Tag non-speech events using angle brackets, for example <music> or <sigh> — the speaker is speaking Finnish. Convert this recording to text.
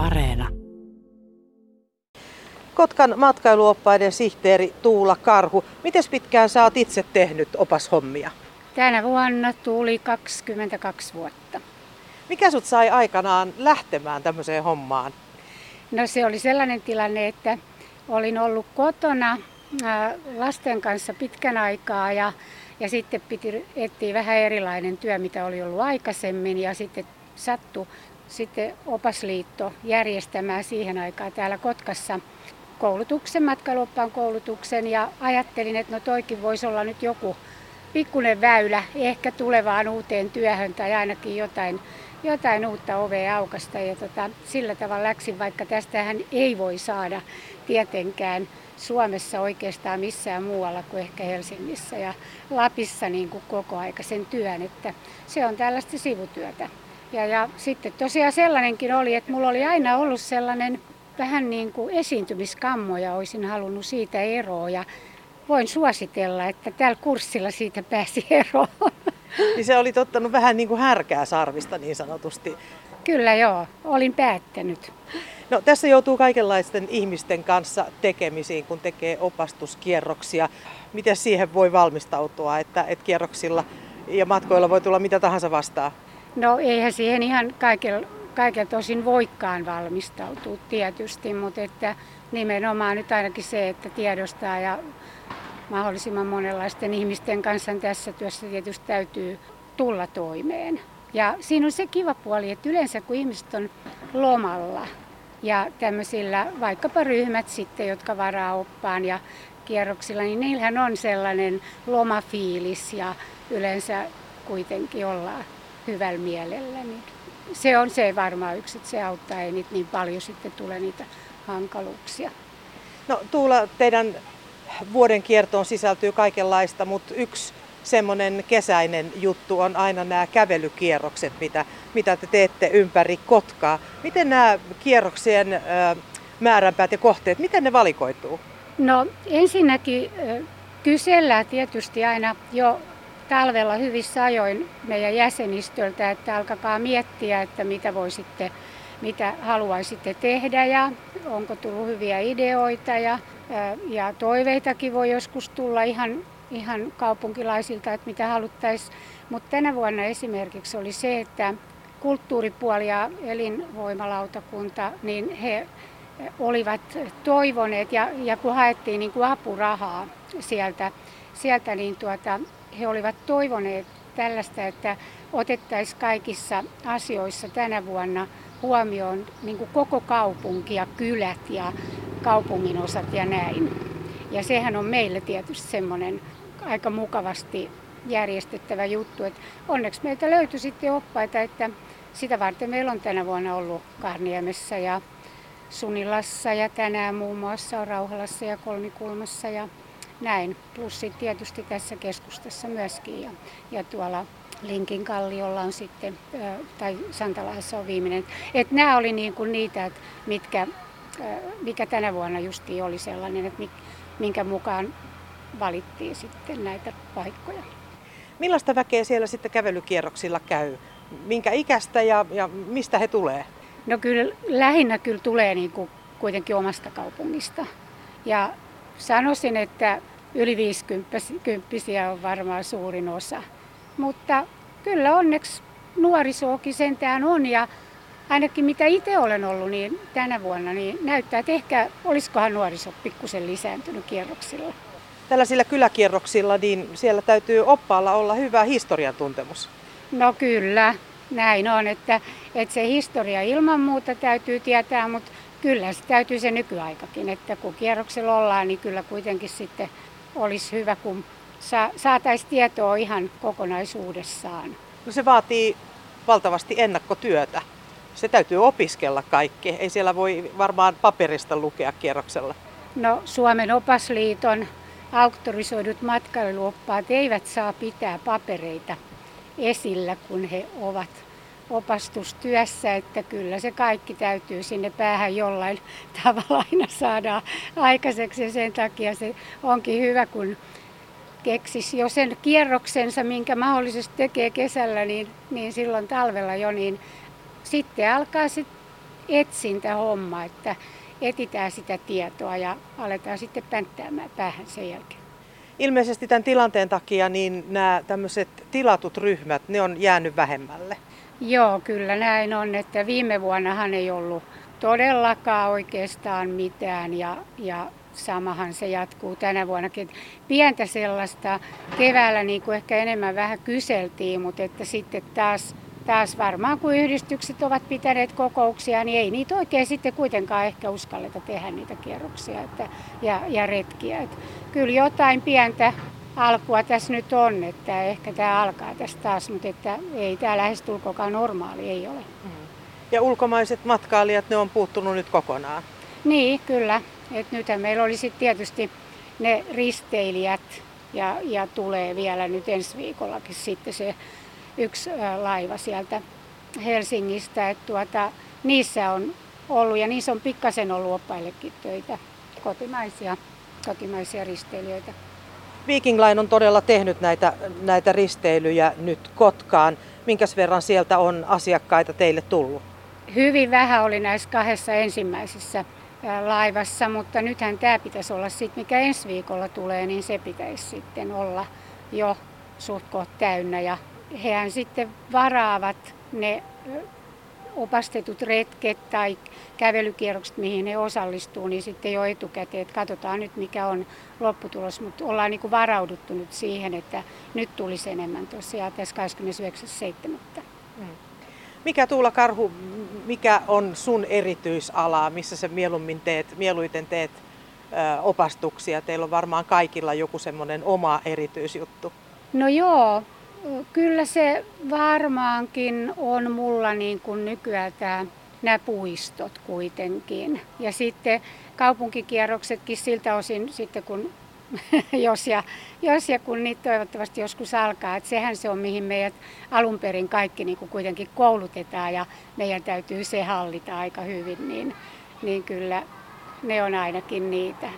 Areena. Kotkan matkailuoppaiden sihteeri Tuula Karhu. Miten pitkään sä oot itse tehnyt opashommia? Tänä vuonna tuli 22 vuotta. Mikä sut sai aikanaan lähtemään tämmöiseen hommaan? No se oli sellainen tilanne, että olin ollut kotona lasten kanssa pitkän aikaa ja, ja sitten piti etsiä vähän erilainen työ, mitä oli ollut aikaisemmin ja sitten sattui sitten opasliitto järjestämään siihen aikaan täällä Kotkassa koulutuksen, matkailuoppaan koulutuksen ja ajattelin, että no toikin voisi olla nyt joku pikkunen väylä ehkä tulevaan uuteen työhön tai ainakin jotain, jotain uutta ovea aukasta. Ja tota, sillä tavalla läksin, vaikka tästähän ei voi saada tietenkään Suomessa oikeastaan missään muualla kuin ehkä Helsingissä ja Lapissa niin kuin koko aika sen työn, että se on tällaista sivutyötä. Ja, ja sitten tosiaan sellainenkin oli, että mulla oli aina ollut sellainen vähän niin kuin esiintymiskammo ja olisin halunnut siitä eroa. Ja voin suositella, että tällä kurssilla siitä pääsi <laughs> eroon. Niin se oli ottanut vähän niin kuin härkää sarvista niin sanotusti. Kyllä joo, olin päättänyt. No, tässä joutuu kaikenlaisten ihmisten kanssa tekemisiin, kun tekee opastuskierroksia. Miten siihen voi valmistautua, että, että kierroksilla ja matkoilla voi tulla mitä tahansa vastaan? No eihän siihen ihan kaiken, kaiken tosin voikaan valmistautua tietysti, mutta että nimenomaan nyt ainakin se, että tiedostaa ja mahdollisimman monenlaisten ihmisten kanssa tässä työssä tietysti täytyy tulla toimeen. Ja siinä on se kiva puoli, että yleensä kun ihmiset on lomalla ja tämmöisillä vaikkapa ryhmät sitten, jotka varaa oppaan ja kierroksilla, niin niillähän on sellainen lomafiilis ja yleensä kuitenkin ollaan hyvällä mielellä. Niin se on se varmaan yksi, että se auttaa, ei niitä niin paljon sitten tule niitä hankaluuksia. No Tuula, teidän vuoden kiertoon sisältyy kaikenlaista, mutta yksi semmoinen kesäinen juttu on aina nämä kävelykierrokset, mitä, mitä te teette ympäri Kotkaa. Miten nämä kierroksien määränpäät ja kohteet, miten ne valikoituu? No ensinnäkin kysellään tietysti aina jo talvella hyvissä ajoin meidän jäsenistöltä, että alkakaa miettiä, että mitä voisitte, mitä haluaisitte tehdä ja onko tullut hyviä ideoita ja, ja toiveitakin voi joskus tulla ihan, ihan kaupunkilaisilta, että mitä haluttaisiin. Mutta tänä vuonna esimerkiksi oli se, että kulttuuripuoli ja elinvoimalautakunta, niin he olivat toivoneet ja, ja kun haettiin niin kuin apurahaa sieltä, sieltä niin tuota, he olivat toivoneet tällaista, että otettaisiin kaikissa asioissa tänä vuonna huomioon niin koko kaupunki ja kylät ja kaupungin osat ja näin. Ja sehän on meille tietysti semmoinen aika mukavasti järjestettävä juttu. Että onneksi meiltä löytyi sitten oppaita, että sitä varten meillä on tänä vuonna ollut Karniemessä ja Sunilassa ja tänään muun muassa on Rauhalassa ja Kolmikulmassa ja näin. Plus tietysti tässä keskustassa myöskin ja, ja tuolla Linkin kalliolla on sitten, tai Santalahdessa on viimeinen. Et nämä oli niin kuin niitä, että mitkä, mikä tänä vuonna justi oli sellainen, että minkä mukaan valittiin sitten näitä paikkoja. Millaista väkeä siellä sitten kävelykierroksilla käy? Minkä ikäistä ja, ja mistä he tulee? No kyllä lähinnä kyllä tulee niin kuin kuitenkin omasta kaupungista. Ja sanoisin, että yli 50 on varmaan suurin osa. Mutta kyllä onneksi nuorisoakin sentään on ja ainakin mitä itse olen ollut niin tänä vuonna, niin näyttää, että ehkä olisikohan nuoriso pikkusen lisääntynyt kierroksilla. Tällaisilla kyläkierroksilla, niin siellä täytyy oppaalla olla hyvä historian tuntemus. No kyllä, näin on, että, että se historia ilman muuta täytyy tietää, mutta kyllä se täytyy se nykyaikakin, että kun kierroksella ollaan, niin kyllä kuitenkin sitten olisi hyvä, kun saataisiin tietoa ihan kokonaisuudessaan. No se vaatii valtavasti ennakkotyötä. Se täytyy opiskella kaikki. Ei siellä voi varmaan paperista lukea kierroksella. No Suomen opasliiton auktorisoidut matkailuoppaat eivät saa pitää papereita esillä, kun he ovat opastustyössä, että kyllä se kaikki täytyy sinne päähän jollain <laughs> tavalla aina saada aikaiseksi ja sen takia se onkin hyvä, kun keksisi jo sen kierroksensa, minkä mahdollisesti tekee kesällä, niin, niin silloin talvella jo, niin sitten alkaa sit etsintähomma, että etitään sitä tietoa ja aletaan sitten pänttäämään päähän sen jälkeen. Ilmeisesti tämän tilanteen takia niin nämä tämmöiset tilatut ryhmät, ne on jäänyt vähemmälle. Joo, kyllä näin on, että viime vuonnahan ei ollut todellakaan oikeastaan mitään ja, ja samahan se jatkuu tänä vuonnakin. Pientä sellaista keväällä niin kuin ehkä enemmän vähän kyseltiin, mutta että sitten taas, taas varmaan kun yhdistykset ovat pitäneet kokouksia, niin ei niitä oikein sitten kuitenkaan ehkä uskalleta tehdä niitä kierroksia että, ja, ja retkiä. Että kyllä jotain pientä alkua tässä nyt on, että ehkä tämä alkaa tästä taas, mutta että ei tämä lähestulkokaan normaali, ei ole. Mm. Ja ulkomaiset matkailijat, ne on puuttunut nyt kokonaan. Niin, kyllä. Et nythän meillä olisi tietysti ne risteilijät ja, ja tulee vielä nyt ensi viikollakin sitten se yksi laiva sieltä Helsingistä. Et tuota, niissä on ollut ja niissä on pikkasen ollut oppaillekin töitä, kotimaisia, kotimaisia risteilijöitä. Viking Line on todella tehnyt näitä, näitä risteilyjä nyt Kotkaan. Minkäs verran sieltä on asiakkaita teille tullut? Hyvin vähän oli näissä kahdessa ensimmäisessä laivassa, mutta nythän tämä pitäisi olla sitten, mikä ensi viikolla tulee, niin se pitäisi sitten olla jo suht täynnä. Ja hehän sitten varaavat ne opastetut retket tai kävelykierrokset, mihin he osallistuu, niin sitten jo etukäteen, että katsotaan nyt mikä on lopputulos, mutta ollaan niin kuin varauduttu nyt siihen, että nyt tulisi enemmän tosiaan tässä 29.7. Mm. Mikä Tuula Karhu, mikä on sun erityisala, missä sä mieluummin teet, mieluiten teet ö, opastuksia? Teillä on varmaan kaikilla joku semmoinen oma erityisjuttu. No joo, kyllä se varmaankin on mulla niin kuin nykyään tämä nämä puistot kuitenkin. Ja sitten kaupunkikierroksetkin siltä osin sitten kun <laughs> jos ja, jos ja kun niitä toivottavasti joskus alkaa. Että sehän se on, mihin meidät alun perin kaikki niin kuin kuitenkin koulutetaan ja meidän täytyy se hallita aika hyvin, niin, niin kyllä ne on ainakin niitä.